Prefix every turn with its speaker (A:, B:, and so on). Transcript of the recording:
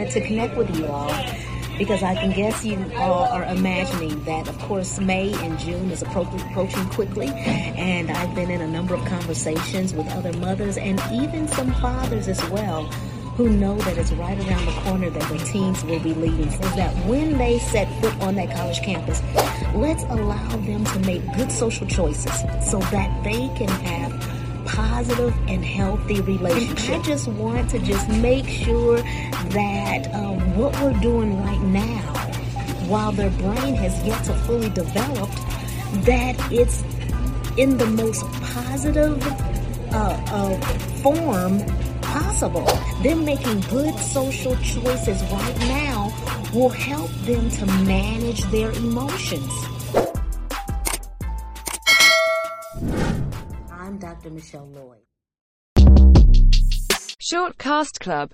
A: wanted to connect with you all because I can guess you all are imagining that, of course, May and June is approaching quickly, and I've been in a number of conversations with other mothers and even some fathers as well who know that it's right around the corner that their teens will be leaving so that when they set foot on that college campus, let's allow them to make good social choices so that they can have positive and healthy relationship. I just want to just make sure that um, what we're doing right now, while their brain has yet to fully develop, that it's in the most positive uh, uh, form possible. Them making good social choices right now will help them to manage their emotions. I'm Dr. Michelle Lloyd.
B: Short Cast Club